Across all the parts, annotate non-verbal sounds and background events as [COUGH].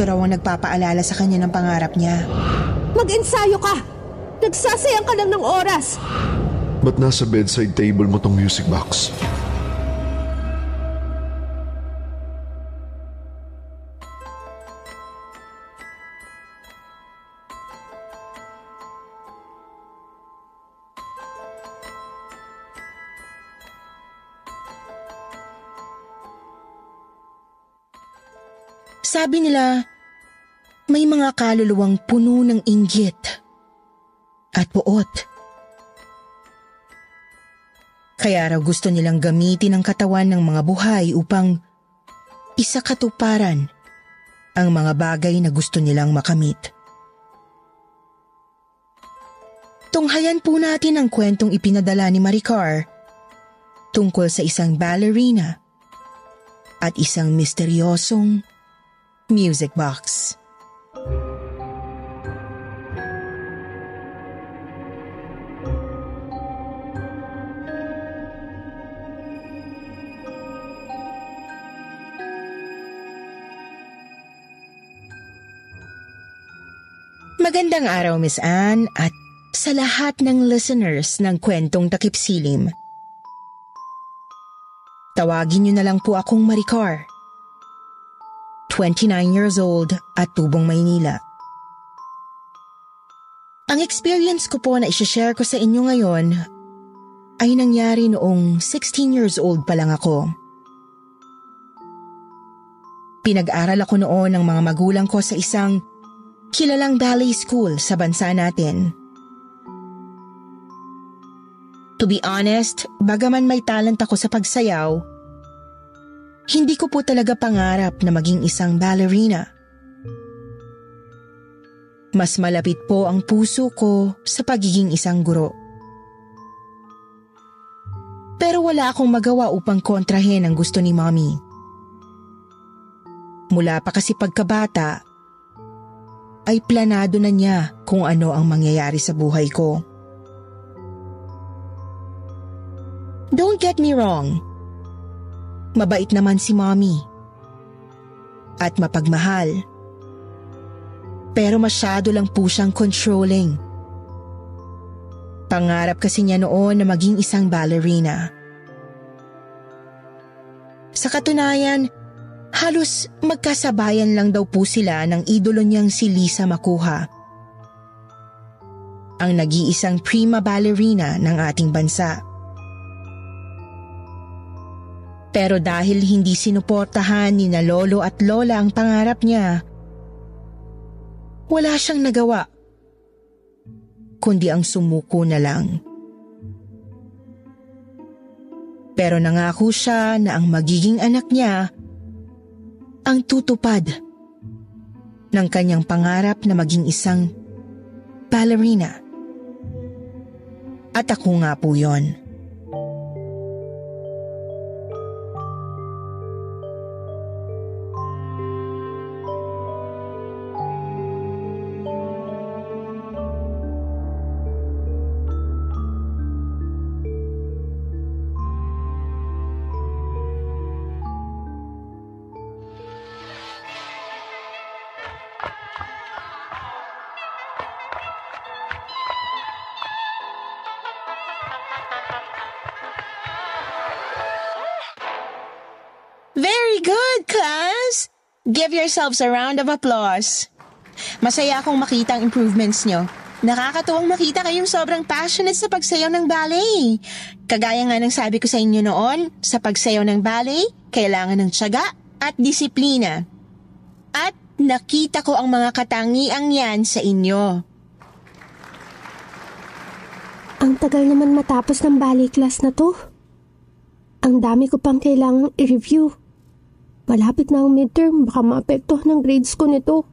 Ito raw ang nagpapaalala sa kanya ng pangarap niya. Mag-ensayo ka! Nagsasayang ka lang ng oras! Ba't nasa bedside table mo tong music box? Sabi nila, may mga kaluluwang puno ng inggit at puot. Kaya raw gusto nilang gamitin ang katawan ng mga buhay upang isakatuparan ang mga bagay na gusto nilang makamit. Tunghayan po natin ang kwentong ipinadala ni Maricar tungkol sa isang ballerina at isang misteryosong music box. Magandang araw, Miss Anne, at sa lahat ng listeners ng kwentong takip silim. Tawagin niyo na lang po akong Maricar. 29 years old at tubong Maynila. Ang experience ko po na isashare ko sa inyo ngayon ay nangyari noong 16 years old pa lang ako. Pinag-aral ako noon ng mga magulang ko sa isang kilalang ballet school sa bansa natin. To be honest, bagaman may talent ako sa pagsayaw, hindi ko po talaga pangarap na maging isang ballerina. Mas malapit po ang puso ko sa pagiging isang guro. Pero wala akong magawa upang kontrahin ang gusto ni mommy. Mula pa kasi pagkabata, ay planado na niya kung ano ang mangyayari sa buhay ko. Don't get me wrong. Mabait naman si mommy. At mapagmahal. Pero masyado lang po siyang controlling. Pangarap kasi niya noon na maging isang ballerina. Sa katunayan, halos magkasabayan lang daw po sila ng idolo niyang si Lisa Makuha. Ang nag-iisang prima ballerina ng ating bansa. Pero dahil hindi sinuportahan ni na lolo at lola ang pangarap niya, wala siyang nagawa, kundi ang sumuko na lang. Pero nangako siya na ang magiging anak niya ang tutupad ng kanyang pangarap na maging isang ballerina. At ako nga po yon. Give yourselves a round of applause. Masaya akong makita ang improvements nyo. Nakakatuwang makita kayong sobrang passionate sa pagsayaw ng ballet. Kagaya nga ng sabi ko sa inyo noon, sa pagsayaw ng ballet, kailangan ng tiyaga at disiplina. At nakita ko ang mga katangiang yan sa inyo. Ang tagal naman matapos ng ballet class na to. Ang dami ko pang kailangang i-review. Malapit na ang midterm, baka maapekto ng grades ko nito.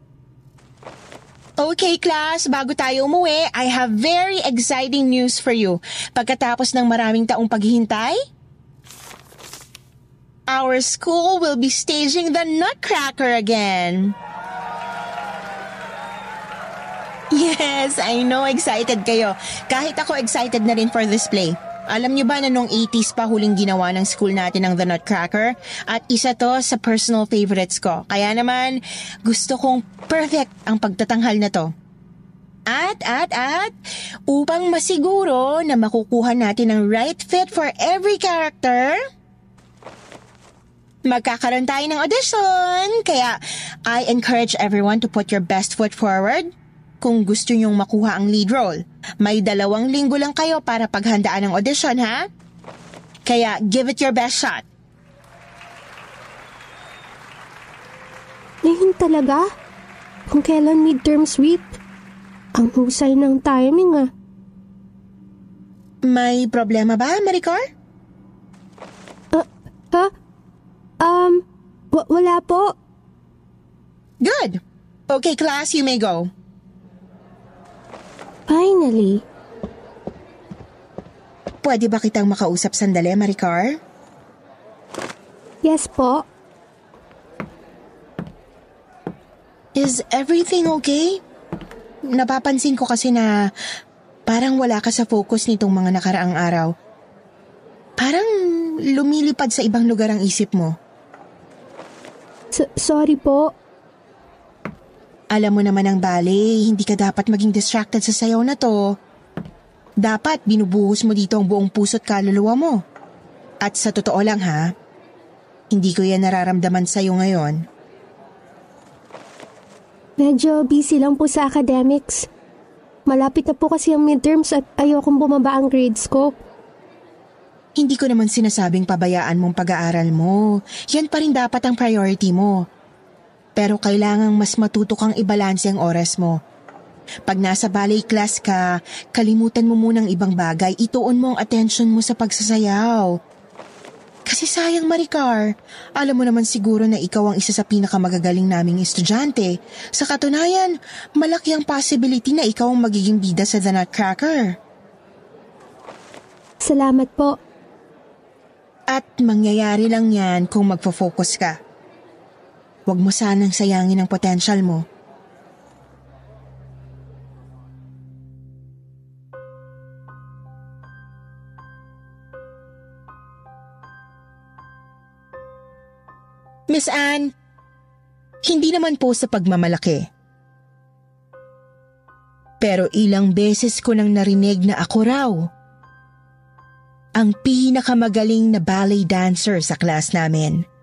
Okay, class, bago tayo umuwi, I have very exciting news for you. Pagkatapos ng maraming taong paghihintay, our school will be staging the Nutcracker again. Yes, I know excited kayo. Kahit ako excited na rin for this play. Alam niyo ba na nung 80s pa huling ginawa ng school natin ng The Nutcracker? At isa to sa personal favorites ko. Kaya naman, gusto kong perfect ang pagtatanghal na to. At, at, at, upang masiguro na makukuha natin ang right fit for every character, magkakaroon tayo ng audition. Kaya, I encourage everyone to put your best foot forward kung gusto nyong makuha ang lead role. May dalawang linggo lang kayo para paghandaan ang audition, ha? Kaya give it your best shot. Ngayon talaga? Kung kailan midterm sweep? Ang husay ng timing ah. May problema ba, Maricar? Ha? Um, wa- wala po. Good. Okay, class, you may go. Finally. Pwede ba kitang makausap sandali, Maricar? Yes po. Is everything okay? Napapansin ko kasi na parang wala ka sa focus nitong mga nakaraang araw. Parang lumilipad sa ibang lugar ang isip mo. S- sorry po. Alam mo naman ang ballet, hindi ka dapat maging distracted sa sayaw na to. Dapat binubuhos mo dito ang buong puso't kaluluwa mo. At sa totoo lang ha, hindi ko yan nararamdaman sa'yo ngayon. Medyo busy lang po sa academics. Malapit na po kasi ang midterms at ayokong bumaba ang grades ko. Hindi ko naman sinasabing pabayaan mong pag-aaral mo. Yan pa rin dapat ang priority mo. Pero kailangang mas matuto kang ibalanse ang oras mo. Pag nasa ballet class ka, kalimutan mo munang ibang bagay, ituon mo ang attention mo sa pagsasayaw. Kasi sayang Maricar, alam mo naman siguro na ikaw ang isa sa pinakamagagaling naming estudyante. Sa katunayan, malaki ang possibility na ikaw ang magiging bida sa The Nutcracker. Salamat po. At mangyayari lang yan kung magfo-focus ka. Huwag mo sanang sayangin ang potential mo. Miss Anne, hindi naman po sa pagmamalaki. Pero ilang beses ko nang narinig na ako raw ang pinakamagaling na ballet dancer sa class namin.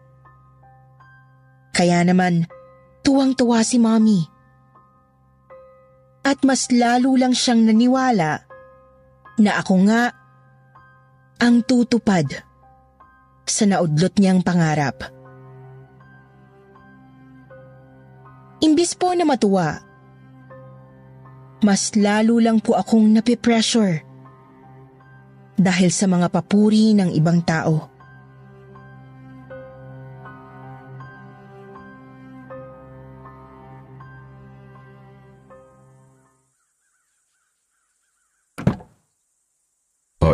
Kaya naman, tuwang-tuwa si mommy. At mas lalo lang siyang naniwala na ako nga ang tutupad sa naudlot niyang pangarap. Imbis po na matuwa, mas lalo lang po akong napipressure dahil sa mga papuri ng ibang tao.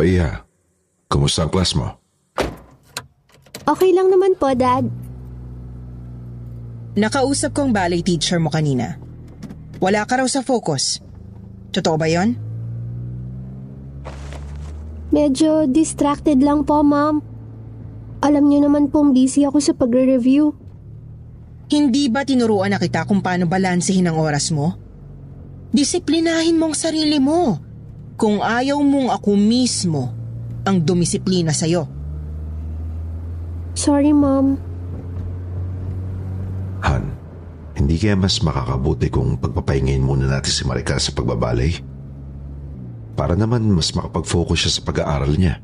Iya, kumusta ang class mo? Okay lang naman po, Dad. Nakausap ko ang ballet teacher mo kanina. Wala ka raw sa focus. Totoo ba yon? Medyo distracted lang po, Ma'am. Alam niyo naman pong busy ako sa pagre-review. Hindi ba tinuruan na kita kung paano balansehin ang oras mo? Disiplinahin mong sarili mo. Kung ayaw mong ako mismo ang dumisiplina sa'yo. Sorry, Ma'am. Han, hindi kaya mas makakabuti kung pagpapahingayin muna natin si Maricar sa pagbabalay? Para naman mas makapag-focus siya sa pag-aaral niya.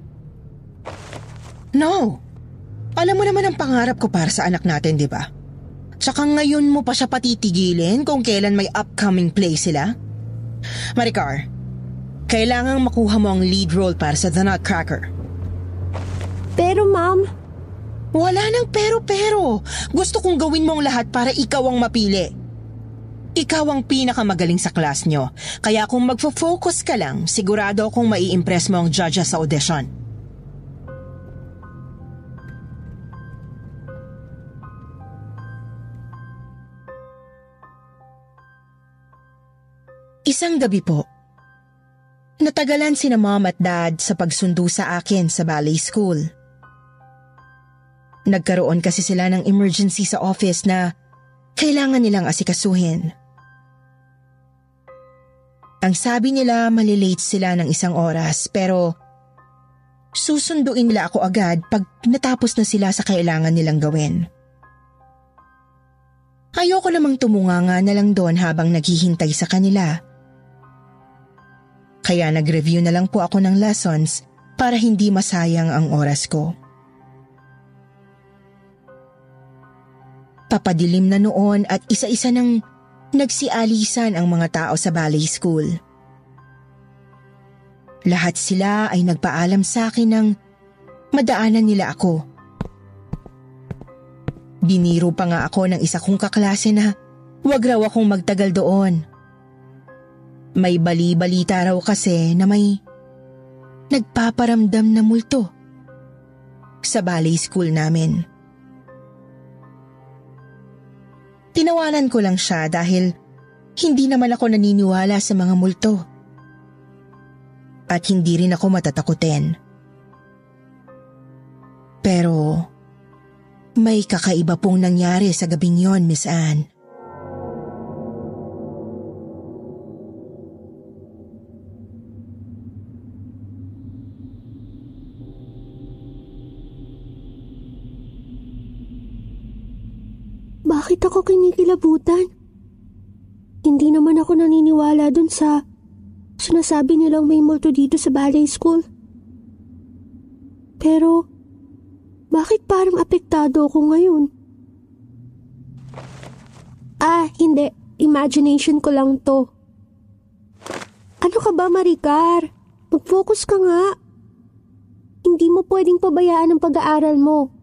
No. Alam mo naman ang pangarap ko para sa anak natin, di ba? Tsaka ngayon mo pa siya patitigilin kung kailan may upcoming play sila? Maricar, kailangang makuha mo ang lead role para sa The Nutcracker. Pero ma'am, Wala nang pero-pero. Gusto kong gawin mo ang lahat para ikaw ang mapili. Ikaw ang pinakamagaling sa class nyo. Kaya kung magfo-focus ka lang, sigurado akong mai-impress mo ang judges sa audition. Isang gabi po, natagalan sina mom at dad sa pagsundo sa akin sa ballet school. Nagkaroon kasi sila ng emergency sa office na kailangan nilang asikasuhin. Ang sabi nila malilate sila ng isang oras pero susunduin nila ako agad pag natapos na sila sa kailangan nilang gawin. Ayoko namang tumunganga na lang doon habang naghihintay sa kanila. Kaya nag-review na lang po ako ng lessons para hindi masayang ang oras ko. Papadilim na noon at isa-isa nang nagsialisan ang mga tao sa ballet school. Lahat sila ay nagpaalam sa akin ng madaanan nila ako. Biniro pa nga ako ng isa kong kaklase na wag raw akong magtagal doon. May bali-balita raw kasi na may nagpaparamdam na multo sa ballet school namin. Tinawanan ko lang siya dahil hindi naman ako naniniwala sa mga multo. At hindi rin ako matatakutin. Pero may kakaiba pong nangyari sa gabing yon, Miss Anne. Bakit ako kinikilabutan? Hindi naman ako naniniwala dun sa sinasabi nilang may multo dito sa ballet school. Pero, bakit parang apektado ako ngayon? Ah, hindi. Imagination ko lang to. Ano ka ba, Maricar? Mag-focus ka nga. Hindi mo pwedeng pabayaan ang pag-aaral mo.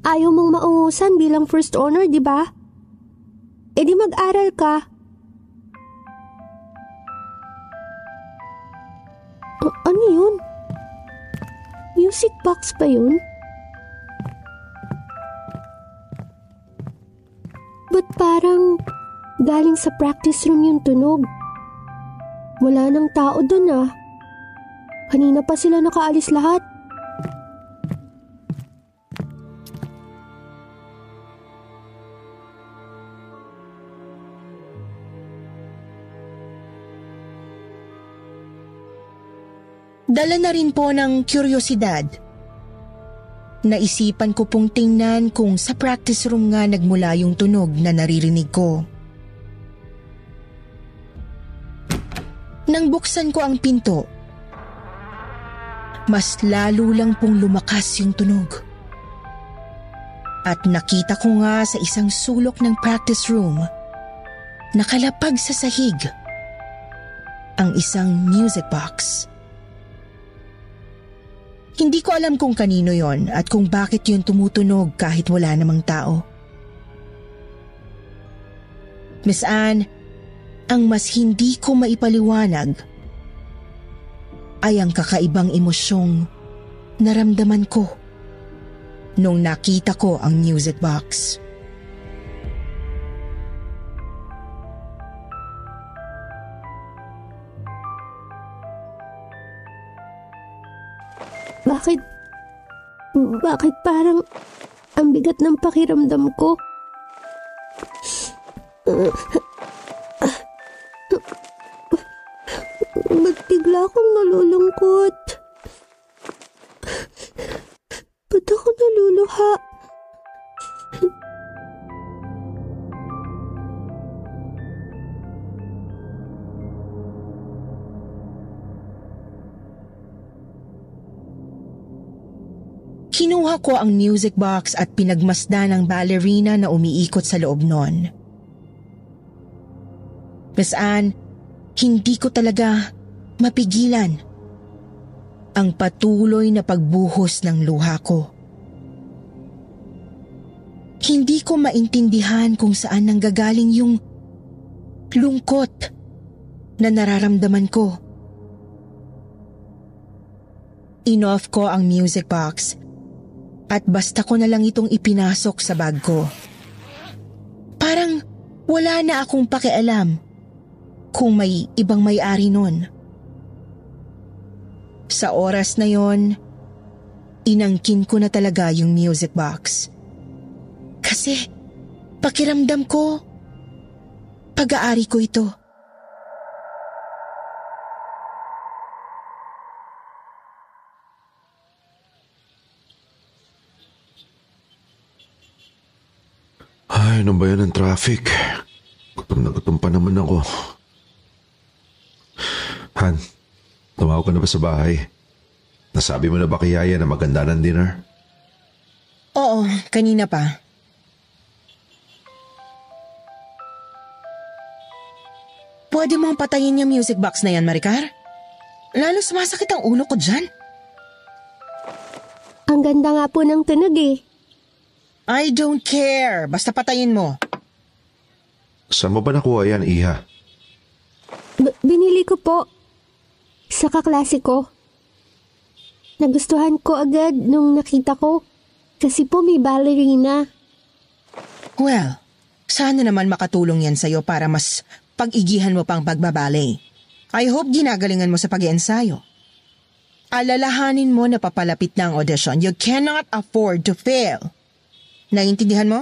Ayaw mong maungusan bilang first honor, di ba? E di mag-aral ka. A- ano yun? Music box ba yun? Ba't parang galing sa practice room yung tunog? Wala nang tao dun ah. Kanina pa sila nakaalis lahat. Dala na rin po ng kuryosidad. Naisipan ko pong tingnan kung sa practice room nga nagmula yung tunog na naririnig ko. Nang buksan ko ang pinto, mas lalo lang pong lumakas yung tunog. At nakita ko nga sa isang sulok ng practice room, nakalapag sa sahig, ang isang music box. Hindi ko alam kung kanino yon at kung bakit yun tumutunog kahit wala namang tao. Miss Anne, ang mas hindi ko maipaliwanag ay ang kakaibang emosyong naramdaman ko nung nakita ko ang music box. Bakit? Bakit parang ang bigat ng pakiramdam ko? Ba't bigla akong nalulungkot? Ba't ako naluluha? Kinuha ko ang music box at pinagmasdan ng ballerina na umiikot sa loob nun. Miss Anne, hindi ko talaga mapigilan ang patuloy na pagbuhos ng luha ko. Hindi ko maintindihan kung saan nanggagaling yung lungkot na nararamdaman ko. Inoff ko ang music box at basta ko na lang itong ipinasok sa bag ko. Parang wala na akong pakialam kung may ibang may-ari nun. Sa oras na yon, inangkin ko na talaga yung music box. Kasi pakiramdam ko, pag-aari ko ito. Ay, ano ba yan ang traffic? Gutom na gutom pa naman ako. Han, tumawag ka na ba sa bahay? Nasabi mo na ba kay Yaya na maganda ng dinner? Oo, kanina pa. Pwede mong patayin yung music box na yan, Maricar? Lalo sumasakit ang ulo ko dyan. Ang ganda nga po ng tunog eh. I don't care. Basta patayin mo. Saan mo ba nakuha yan, Iha? B- binili ko po. Sa kaklase ko. Nagustuhan ko agad nung nakita ko. Kasi po may ballerina. Well, sana naman makatulong yan sa'yo para mas pag-igihan mo pang pagbabale. I hope ginagalingan mo sa pag-iensayo. Alalahanin mo na papalapit na ang audition. You cannot afford to fail. Naiintindihan mo?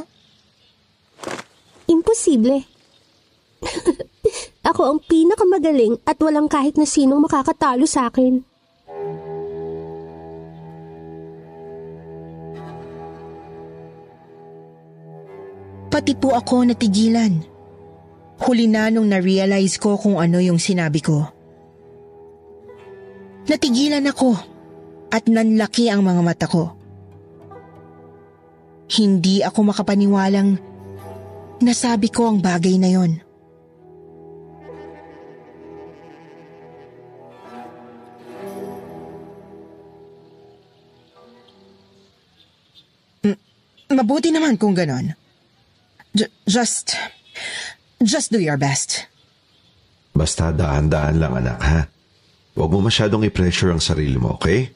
Imposible. [LAUGHS] Ako ang pinakamagaling at walang kahit na sinong makakatalo sa akin. Pati po ako natigilan. Huli na nung na-realize ko kung ano yung sinabi ko. Natigilan ako at nanlaki ang mga mata ko. Hindi ako makapaniwalang nasabi ko ang bagay na yon. M- mabuti naman kung ganon. J- just, just do your best. Basta daan-daan lang anak ha. Huwag mo masyadong i-pressure ang sarili mo, okay?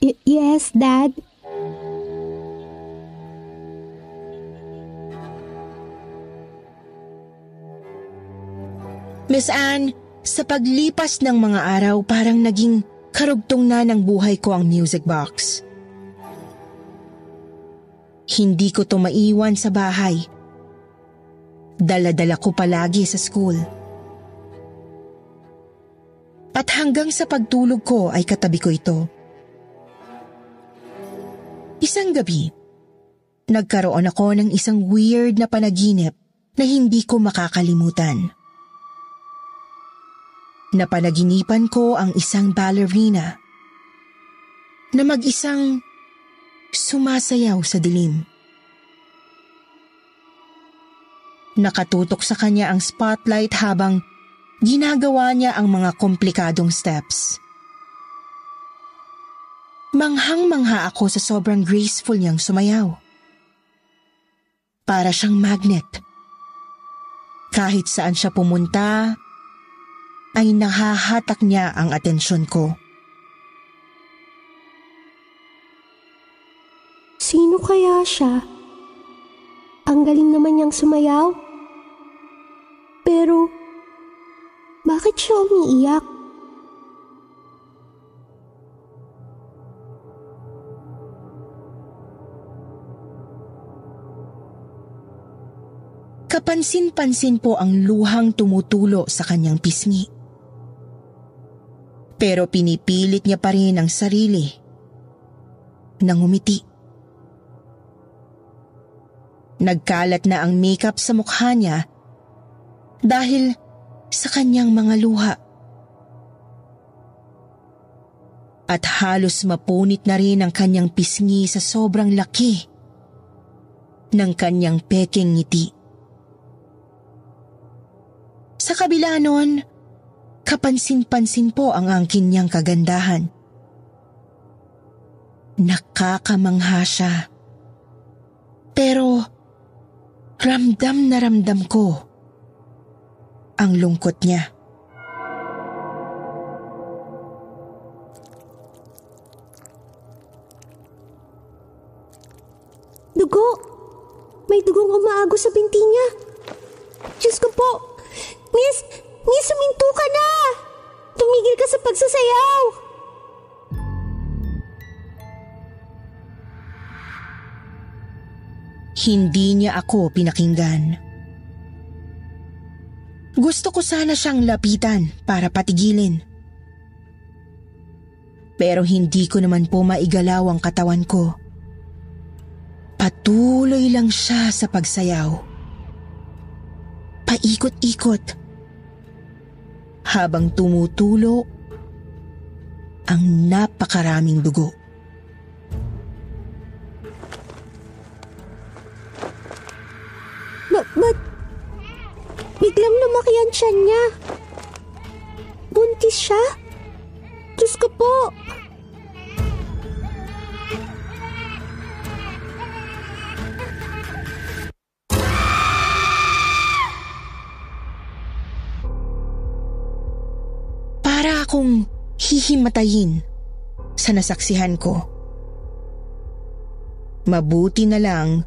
Y- yes, Dad. Miss Anne, sa paglipas ng mga araw parang naging karugtong na ng buhay ko ang music box. Hindi ko to maiwan sa bahay. Dala-dala ko palagi sa school. At hanggang sa pagtulog ko ay katabi ko ito. Isang gabi, nagkaroon ako ng isang weird na panaginip na hindi ko makakalimutan. Napanaginipan ko ang isang ballerina na mag-isang sumasayaw sa dilim. Nakatutok sa kanya ang spotlight habang ginagawa niya ang mga komplikadong steps. Manghang-mangha ako sa sobrang graceful niyang sumayaw. Para siyang magnet. Kahit saan siya pumunta, ay nahahatak niya ang atensyon ko. Sino kaya siya? Ang galing naman niyang sumayaw. Pero, bakit siya umiiyak? Kapansin-pansin po ang luhang tumutulo sa kanyang pisngi. Pero pinipilit niya pa rin ang sarili nang umiti. Nagkalat na ang makeup sa mukha niya dahil sa kanyang mga luha. At halos mapunit na rin ang kanyang pisngi sa sobrang laki ng kanyang peking ngiti. Sa kabila nun, kapansin-pansin po ang angkin niyang kagandahan Nakakamangha siya. Pero ramdam na ramdam ko ang lungkot niya. Dugo! May dugong umaago sa binti niya. Diyos ko po! Miss! Miss, suminto ka na! Tumigil ka sa pagsasayaw! Hindi niya ako pinakinggan. Gusto ko sana siyang lapitan para patigilin. Pero hindi ko naman po maigalaw ang katawan ko. Patuloy lang siya sa pagsayaw. Paikot-ikot. Habang tumutulo ang napakaraming dugo. Ba ba't biglang lumaki ang tiyan niya? Buntis siya? Diyos ko po! Hihimatayin sa nasaksihan ko. Mabuti na lang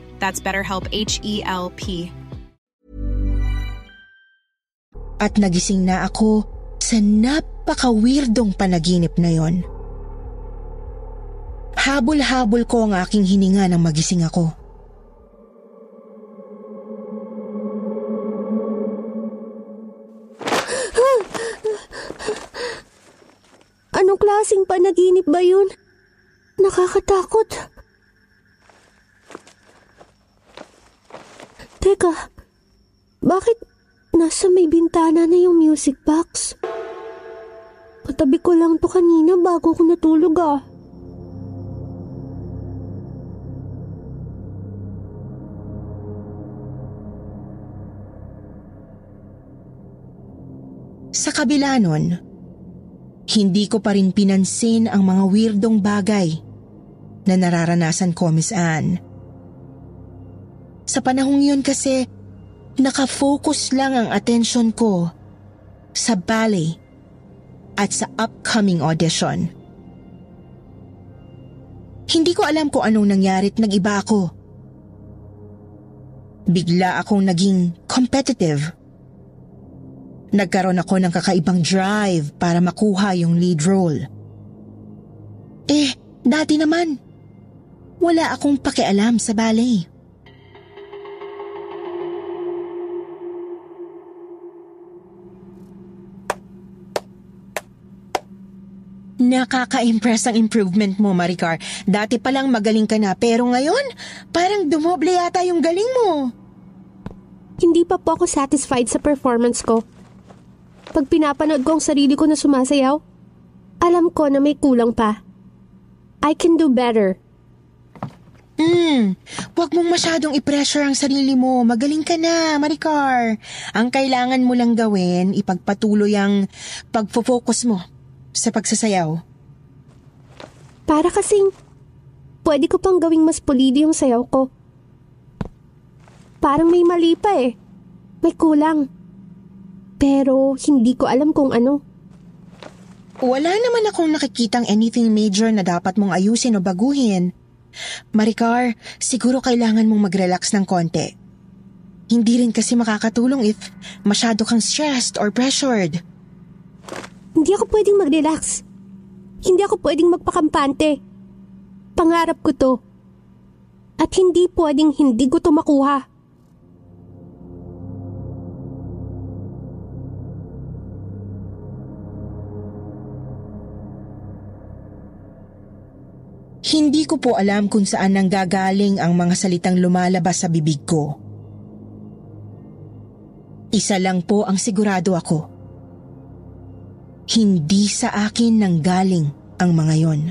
That's BetterHelp H E L P. at nagising na ako sa napaka-weirdong panaginip na yon. Habol-habol ko ang aking hininga nang magising ako. Anong klaseng panaginip ba yun? Nakakatakot. Teka, bakit nasa may bintana na yung music box? Katabi ko lang to kanina bago ko natulog ah. Sa kabila nun, hindi ko pa rin pinansin ang mga weirdong bagay na nararanasan ko, Miss Anne. Sa panahong yun kasi, nakafocus lang ang atensyon ko sa ballet at sa upcoming audition. Hindi ko alam kung anong nangyari at nag-iba ako. Bigla akong naging competitive. Nagkaroon ako ng kakaibang drive para makuha yung lead role. Eh, dati naman, wala akong pakialam sa ballet. Nakaka-impress ang improvement mo, Maricar. Dati pa lang magaling ka na, pero ngayon, parang dumoble yata yung galing mo. Hindi pa po ako satisfied sa performance ko. Pag pinapanood ko ang sarili ko na sumasayaw, alam ko na may kulang pa. I can do better. Hmm, wag mong masyadong i-pressure ang sarili mo. Magaling ka na, Maricar. Ang kailangan mo lang gawin, ipagpatuloy ang pagfo-focus mo sa pagsasayaw. Para kasing pwede ko pang gawing mas pulido yung sayaw ko. Parang may mali pa eh. May kulang. Pero hindi ko alam kung ano. Wala naman akong nakikitang anything major na dapat mong ayusin o baguhin. Maricar, siguro kailangan mong mag-relax ng konti. Hindi rin kasi makakatulong if masyado kang stressed or pressured. Hindi ako pwedeng mag-relax. Hindi ako pwedeng magpakampante. Pangarap ko to. At hindi pwedeng hindi ko to makuha. Hindi ko po alam kung saan nanggagaling ang mga salitang lumalabas sa bibig ko. Isa lang po ang sigurado ako. Hindi sa akin nanggaling ang mga yon.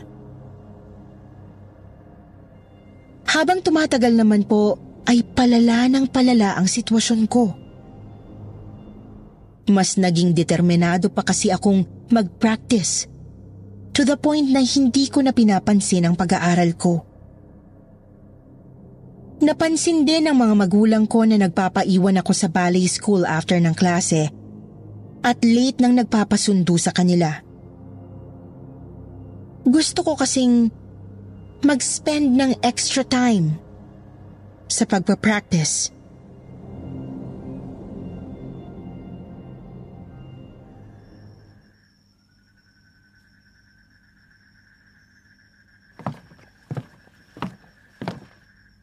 Habang tumatagal naman po, ay palala ng palala ang sitwasyon ko. Mas naging determinado pa kasi akong mag-practice to the point na hindi ko na pinapansin ang pag-aaral ko. Napansin din ng mga magulang ko na nagpapaiwan ako sa ballet school after ng klase at late nang nagpapasundo sa kanila. Gusto ko kasing mag-spend ng extra time sa pagpa-practice.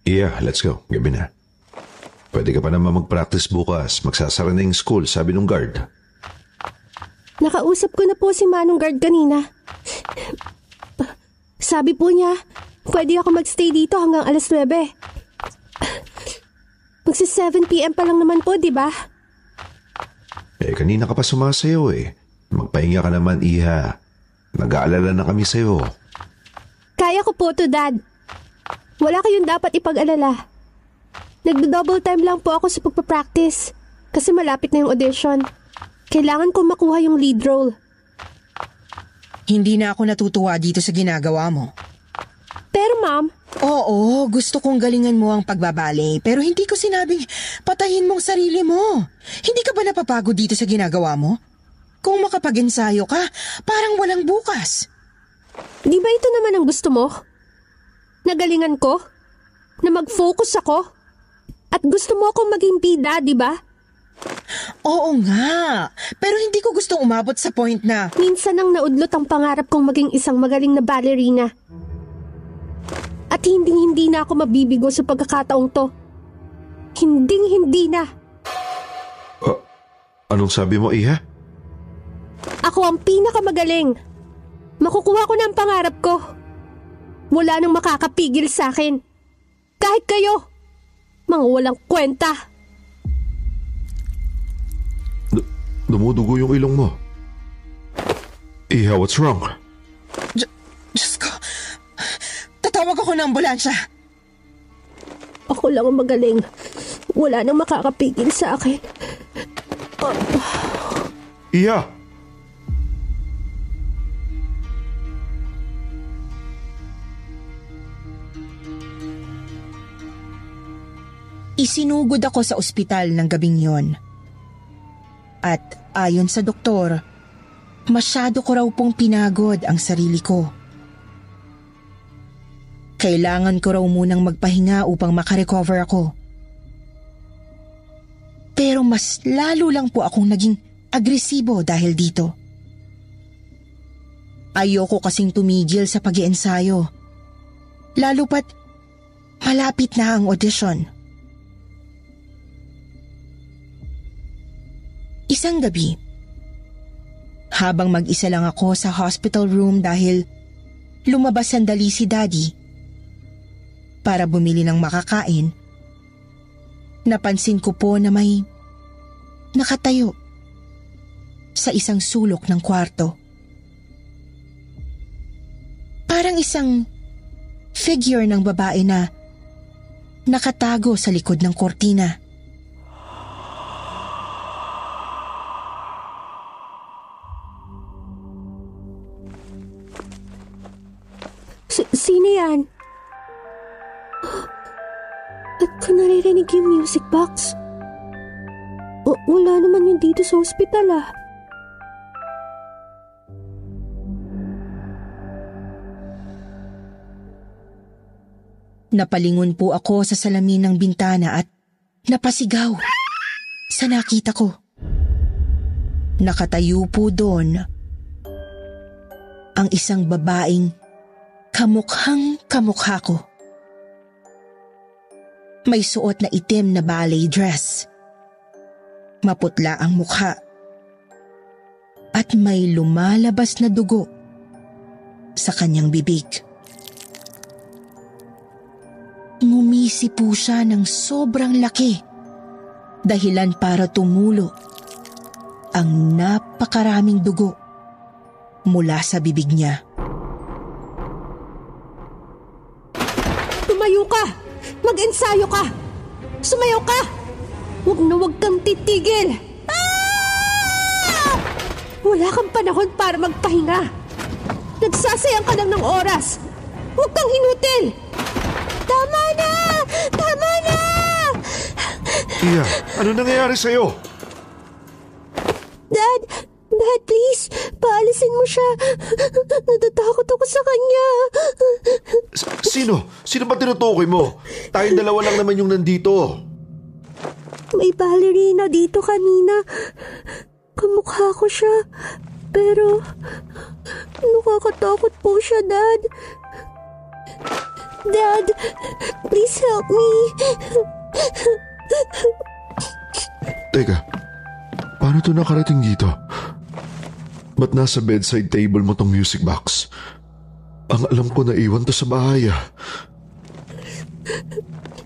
Yeah, let's go. Gabi na. Pwede ka pa naman mag-practice bukas. Magsasara na yung school, sabi nung guard. Nakausap ko na po si Manong Guard kanina. Sabi po niya, pwede ako magstay dito hanggang alas 9. Magsi 7pm pa lang naman po, di ba? Eh, kanina ka pa sumasayaw eh. Magpahinga ka naman, Iha. Nag-aalala na kami sa'yo. Kaya ko po to, Dad. Wala kayong dapat ipag-alala. Nagdo-double time lang po ako sa pagpapractice kasi malapit na yung audition. Kailangan ko makuha yung lead role. Hindi na ako natutuwa dito sa ginagawa mo. Pero ma'am, Oo, gusto kong galingan mo ang pagbabale pero hindi ko sinabing patayin mong sarili mo. Hindi ka ba napapagod dito sa ginagawa mo? Kung makapag-ensayo ka, parang walang bukas. di ba ito naman ang gusto mo? Nagalingan ko? Na mag-focus ako? At gusto mo akong maging bida, di ba? Oo nga, pero hindi ko gustong umabot sa point na Minsan nang naudlot ang pangarap kong maging isang magaling na ballerina. At hinding-hindi na ako mabibigo sa pagkakataong to. Hinding-hindi na. Anong sabi mo, Iha? Ako ang pinakamagaling. Makukuha ko na ang pangarap ko. Wala nang makakapigil sa akin. Kahit kayo. Mga walang kwenta. Dumudugo yung ilong mo. Iha, what's wrong? Diyos ko, tatawag ako ng ambulansya. Ako lang ang magaling. Wala nang makakapigil sa akin. Iha! Isinugod ako sa ospital ng gabing yon. At ayon sa doktor, masyado ko raw pong pinagod ang sarili ko. Kailangan ko raw munang magpahinga upang makarecover ako. Pero mas lalo lang po akong naging agresibo dahil dito. Ayoko kasing tumigil sa pag ensayo Lalo pat malapit na ang audition. Isang gabi, habang mag-isa lang ako sa hospital room dahil lumabas sandali si daddy para bumili ng makakain, napansin ko po na may nakatayo sa isang sulok ng kwarto. Parang isang figure ng babae na nakatago sa likod ng kortina. Yan? Ba't ko naririnig yung music box? W- wala naman yun dito sa ospital ah. Napalingon po ako sa salamin ng bintana at napasigaw sa nakita ko. Nakatayo po doon ang isang babaeng kamukhang kamukha ko. May suot na itim na ballet dress. Maputla ang mukha. At may lumalabas na dugo sa kanyang bibig. Ngumisi po siya ng sobrang laki dahilan para tumulo ang napakaraming dugo mula sa bibig niya. Huwag na huwag kang titigil! Ah! Wala kang panahon para magpahinga. Nagsasayang ka lang ng oras. Huwag kang hinutil! Tama na! Tama na! Tia, ano nangyayari sa'yo? Dad! Dad, please! Paalisin mo siya! Natatakot ako sa kanya! S- sino? Sino ba tinutukoy mo? Tayong dalawa lang naman yung nandito. May ballerina dito kanina. Kamukha ko siya. Pero, nakakatakot po siya, Dad. Dad, please help me. Teka, paano to nakarating dito? Ba't nasa bedside table mo tong music box? Ang alam ko na iwan to sa bahay ah.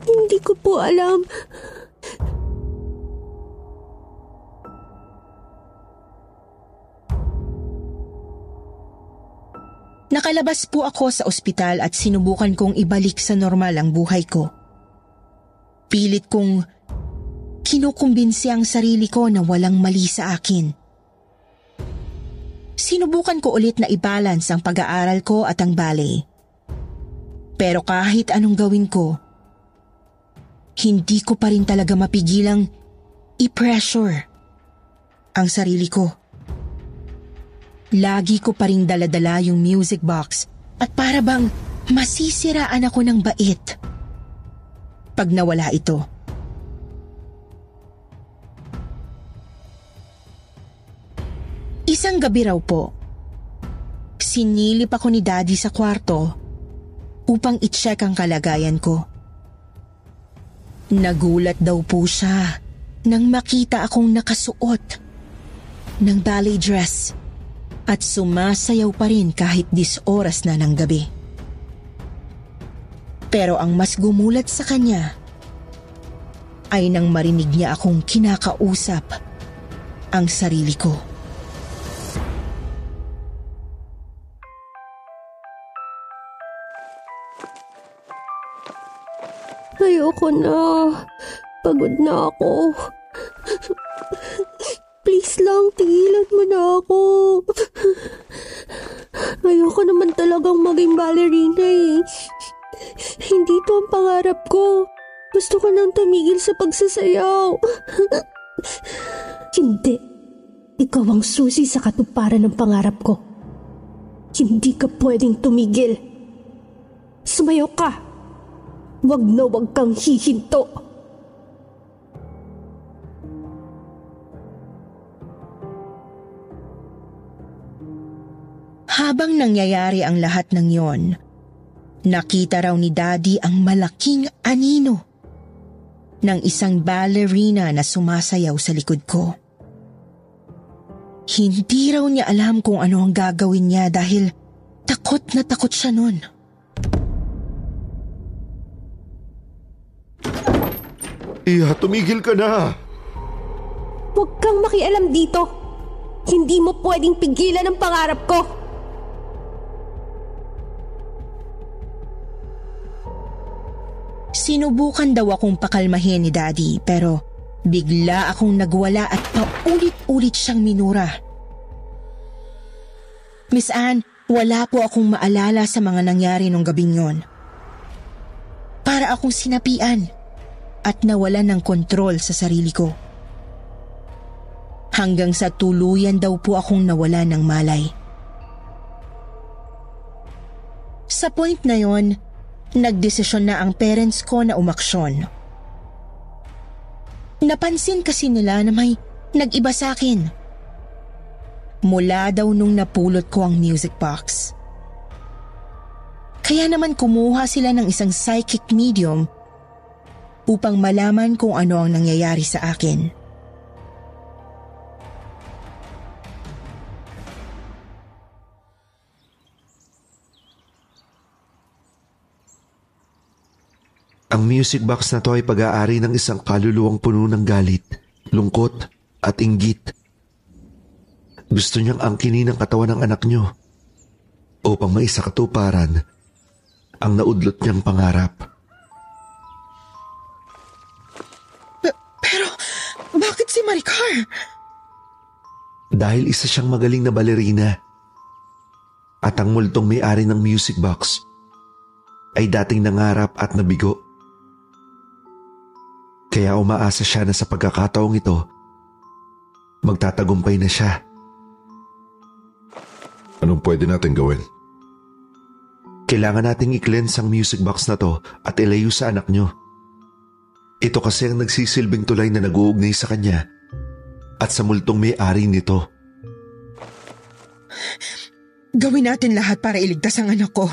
Hindi ko po alam. Nakalabas po ako sa ospital at sinubukan kong ibalik sa normal ang buhay ko. Pilit kong kinukumbinsi ang sarili ko na walang mali sa akin. Sinubukan ko ulit na i-balance ang pag-aaral ko at ang ballet. Pero kahit anong gawin ko, hindi ko pa rin talaga mapigilang i-pressure ang sarili ko. Lagi ko pa rin daladala yung music box at para bang masisiraan ako ng bait. Pag nawala ito. Isang gabi raw po, sinilip ako ni daddy sa kwarto upang i-check ang kalagayan ko. Nagulat daw po siya nang makita akong nakasuot ng ballet dress at sumasayaw pa rin kahit dis oras na ng gabi. Pero ang mas gumulat sa kanya ay nang marinig niya akong kinakausap ang sarili ko. Ayoko na. Pagod na ako. Please lang, tigilan mo na ako. Ayoko naman talagang maging ballerina eh. Hindi to ang pangarap ko. Gusto ko nang tumigil sa pagsasayaw. Hindi. Ikaw ang susi sa katuparan ng pangarap ko. Hindi ka pwedeng tumigil. Sumayaw ka. Wag na wag kang hihinto. Habang nangyayari ang lahat ng yon, nakita raw ni Daddy ang malaking anino ng isang ballerina na sumasayaw sa likod ko. Hindi raw niya alam kung ano ang gagawin niya dahil takot na takot siya nun. Iha, tumigil ka na. Huwag kang makialam dito. Hindi mo pwedeng pigilan ang pangarap ko. Sinubukan daw akong pakalmahin ni Daddy pero bigla akong nagwala at paulit-ulit siyang minura. Miss Anne, wala po akong maalala sa mga nangyari nung gabing yon. Para akong sinapian at nawalan ng kontrol sa sarili ko. Hanggang sa tuluyan daw po akong nawala ng malay. Sa point na yon, nagdesisyon na ang parents ko na umaksyon. Napansin kasi nila na may nag-iba sa akin. Mula daw nung napulot ko ang music box. Kaya naman kumuha sila ng isang psychic medium upang malaman kung ano ang nangyayari sa akin. Ang music box na to ay pag-aari ng isang kaluluwang puno ng galit, lungkot at inggit. Gusto niyang angkinin ang katawan ng anak niyo upang maisa katuparan ang naudlot niyang pangarap. P- pero, bakit si Maricar? Dahil isa siyang magaling na balerina at ang multong may-ari ng music box ay dating nangarap at nabigo. Kaya umaasa siya na sa pagkakataong ito, magtatagumpay na siya. Anong pwede natin gawin? Kailangan nating i-cleanse ang music box na to at ilayo sa anak nyo. Ito kasi ang nagsisilbing tulay na nag-uugnay sa kanya at sa multong may-ari nito. Gawin natin lahat para iligtas ang anak ko.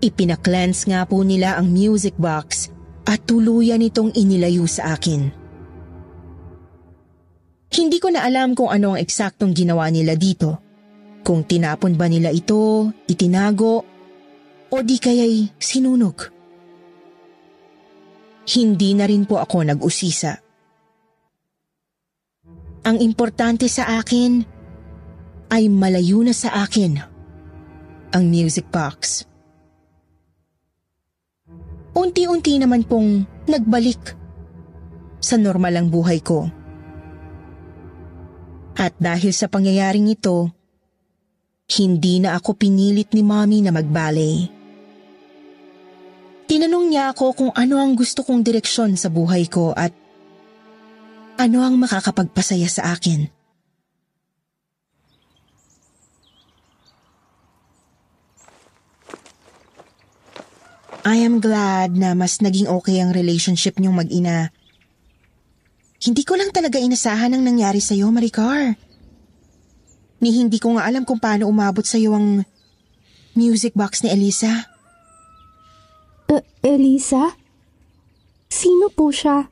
Ipinaklans nga po nila ang music box at tuluyan itong inilayo sa akin. Hindi ko na alam kung ano ang eksaktong ginawa nila dito. Kung tinapon ba nila ito, itinago, o di kaya'y sinunog. Hindi na rin po ako nag-usisa. Ang importante sa akin ay malayo na sa akin ang music box. Unti-unti naman pong nagbalik sa normal ang buhay ko. At dahil sa pangyayaring ito, hindi na ako pinilit ni mommy na magbalay. Tinanong niya ako kung ano ang gusto kong direksyon sa buhay ko at ano ang makakapagpasaya sa akin. I am glad na mas naging okay ang relationship niyong mag-ina. Hindi ko lang talaga inasahan ang nangyari sa'yo, Maricar. Ni hindi ko nga alam kung paano umabot sa'yo ang music box ni Elisa. Uh, Elisa? Sino po siya?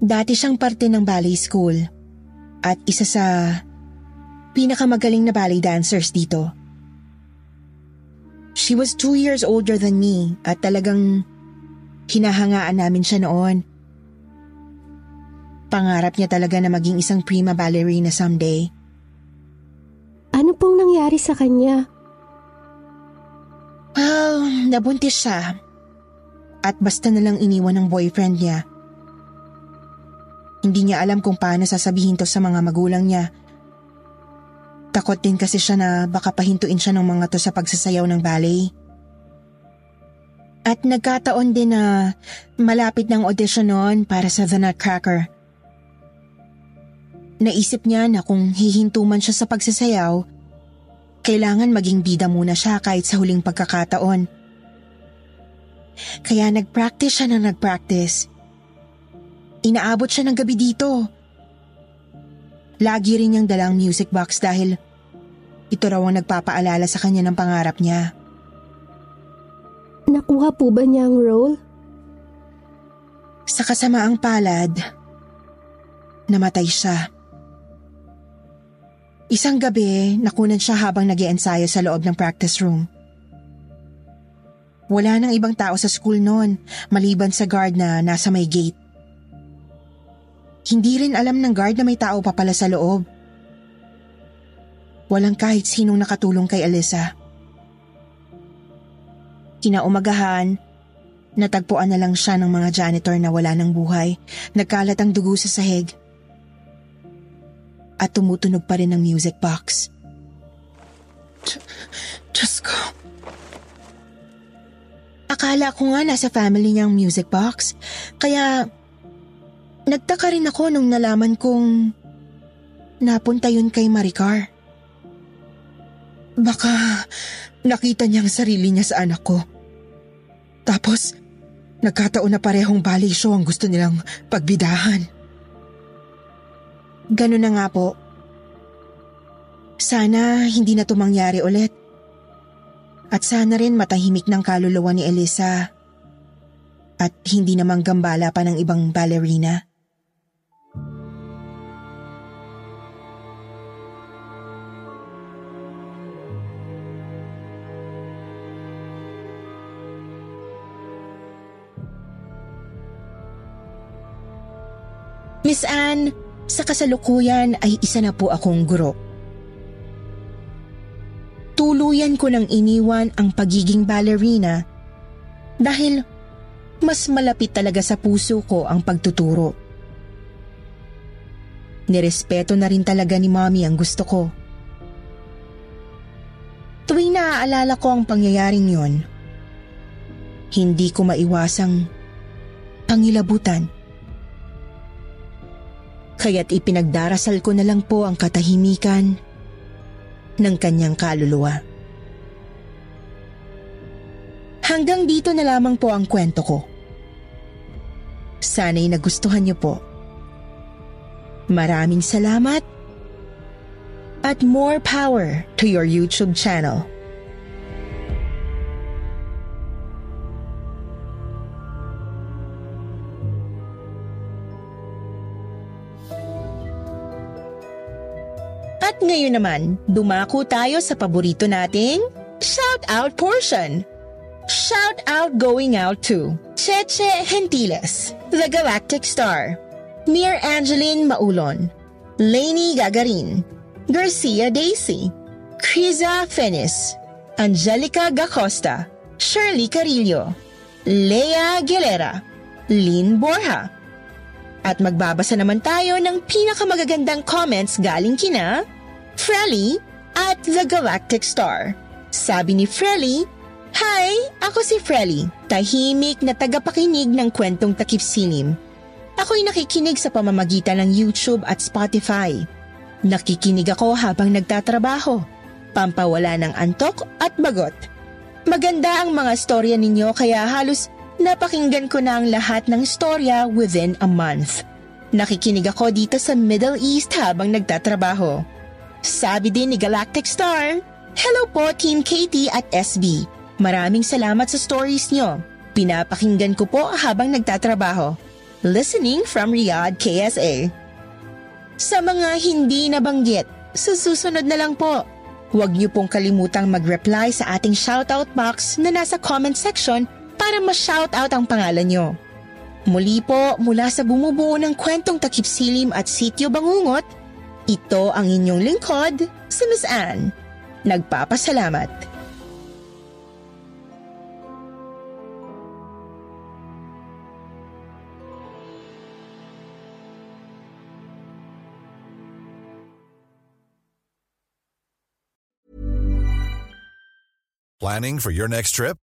Dati siyang parte ng ballet school at isa sa pinakamagaling na ballet dancers dito. She was two years older than me at talagang hinahangaan namin siya noon. Pangarap niya talaga na maging isang prima ballerina someday. Ano pong nangyari sa kanya? Well, nabuntis siya. At basta na lang iniwan ng boyfriend niya. Hindi niya alam kung paano sasabihin to sa mga magulang niya Takot din kasi siya na baka pahintuin siya ng mga to sa pagsasayaw ng ballet. At nagkataon din na malapit ng audition noon para sa The Nutcracker. Naisip niya na kung hihinto man siya sa pagsasayaw, kailangan maging bida muna siya kahit sa huling pagkakataon. Kaya nagpractice siya na nagpractice. Inaabot siya ng gabi dito Lagi rin niyang dalang music box dahil ito raw ang nagpapaalala sa kanya ng pangarap niya. Nakuha po ba niya ang role? Sa kasamaang palad, namatay siya. Isang gabi, nakunan siya habang nag ensayo sa loob ng practice room. Wala nang ibang tao sa school noon, maliban sa guard na nasa may gate. Hindi rin alam ng guard na may tao pa pala sa loob. Walang kahit sinong nakatulong kay Alyssa. Kinaumagahan, natagpuan na lang siya ng mga janitor na wala ng buhay. Nagkalat ang dugo sa sahig. At tumutunog pa rin ang music box. Diyos ko. Akala ko nga nasa family niya ang music box. Kaya nagtaka rin ako nung nalaman kong napunta yun kay Maricar. Baka nakita niya ang sarili niya sa anak ko. Tapos, nagkataon na parehong ballet show ang gusto nilang pagbidahan. Ganun na nga po. Sana hindi na tumangyari ulit. At sana rin matahimik ng kaluluwa ni Elisa. At hindi namang gambala pa ng ibang ballerina. Miss Anne, sa kasalukuyan ay isa na po akong guro. Tuluyan ko nang iniwan ang pagiging ballerina dahil mas malapit talaga sa puso ko ang pagtuturo. Nirespeto na rin talaga ni Mommy ang gusto ko. Tuwing naaalala ko ang pangyayaring yon, hindi ko maiwasang pangilabutan. Kaya't ipinagdarasal ko na lang po ang katahimikan ng kanyang kaluluwa. Hanggang dito na lamang po ang kwento ko. Sana'y nagustuhan niyo po. Maraming salamat at more power to your YouTube channel. Ngayon naman, dumako tayo sa paborito nating shout out portion. Shout out going out to Cheche Gentiles, The Galactic Star, Mir Angeline Maulon, Lainey Gagarin, Garcia Daisy, Criza Fenis, Angelica Gacosta, Shirley Carillo, Lea Aguilera, Lynn Borja. At magbabasa naman tayo ng pinakamagagandang comments galing kina Frelly at The Galactic Star. Sabi ni Frelly, Hi, ako si Frelly, tahimik na tagapakinig ng kwentong takip silim. Ako'y nakikinig sa pamamagitan ng YouTube at Spotify. Nakikinig ako habang nagtatrabaho, pampawala ng antok at bagot. Maganda ang mga storya ninyo kaya halos napakinggan ko na ang lahat ng storya within a month. Nakikinig ako dito sa Middle East habang nagtatrabaho. Sabi din ni Galactic Star, Hello po Team Katie at SB. Maraming salamat sa stories nyo. Pinapakinggan ko po habang nagtatrabaho. Listening from Riyadh, KSA. Sa mga hindi nabanggit, sa susunod na lang po. Huwag niyo pong kalimutang mag-reply sa ating shoutout box na nasa comment section para ma-shoutout ang pangalan nyo. Muli po mula sa bumubuo ng kwentong takip silim at sityo bangungot, ito ang inyong lingkod, si Miss Anne. Nagpapasalamat. Planning for your next trip?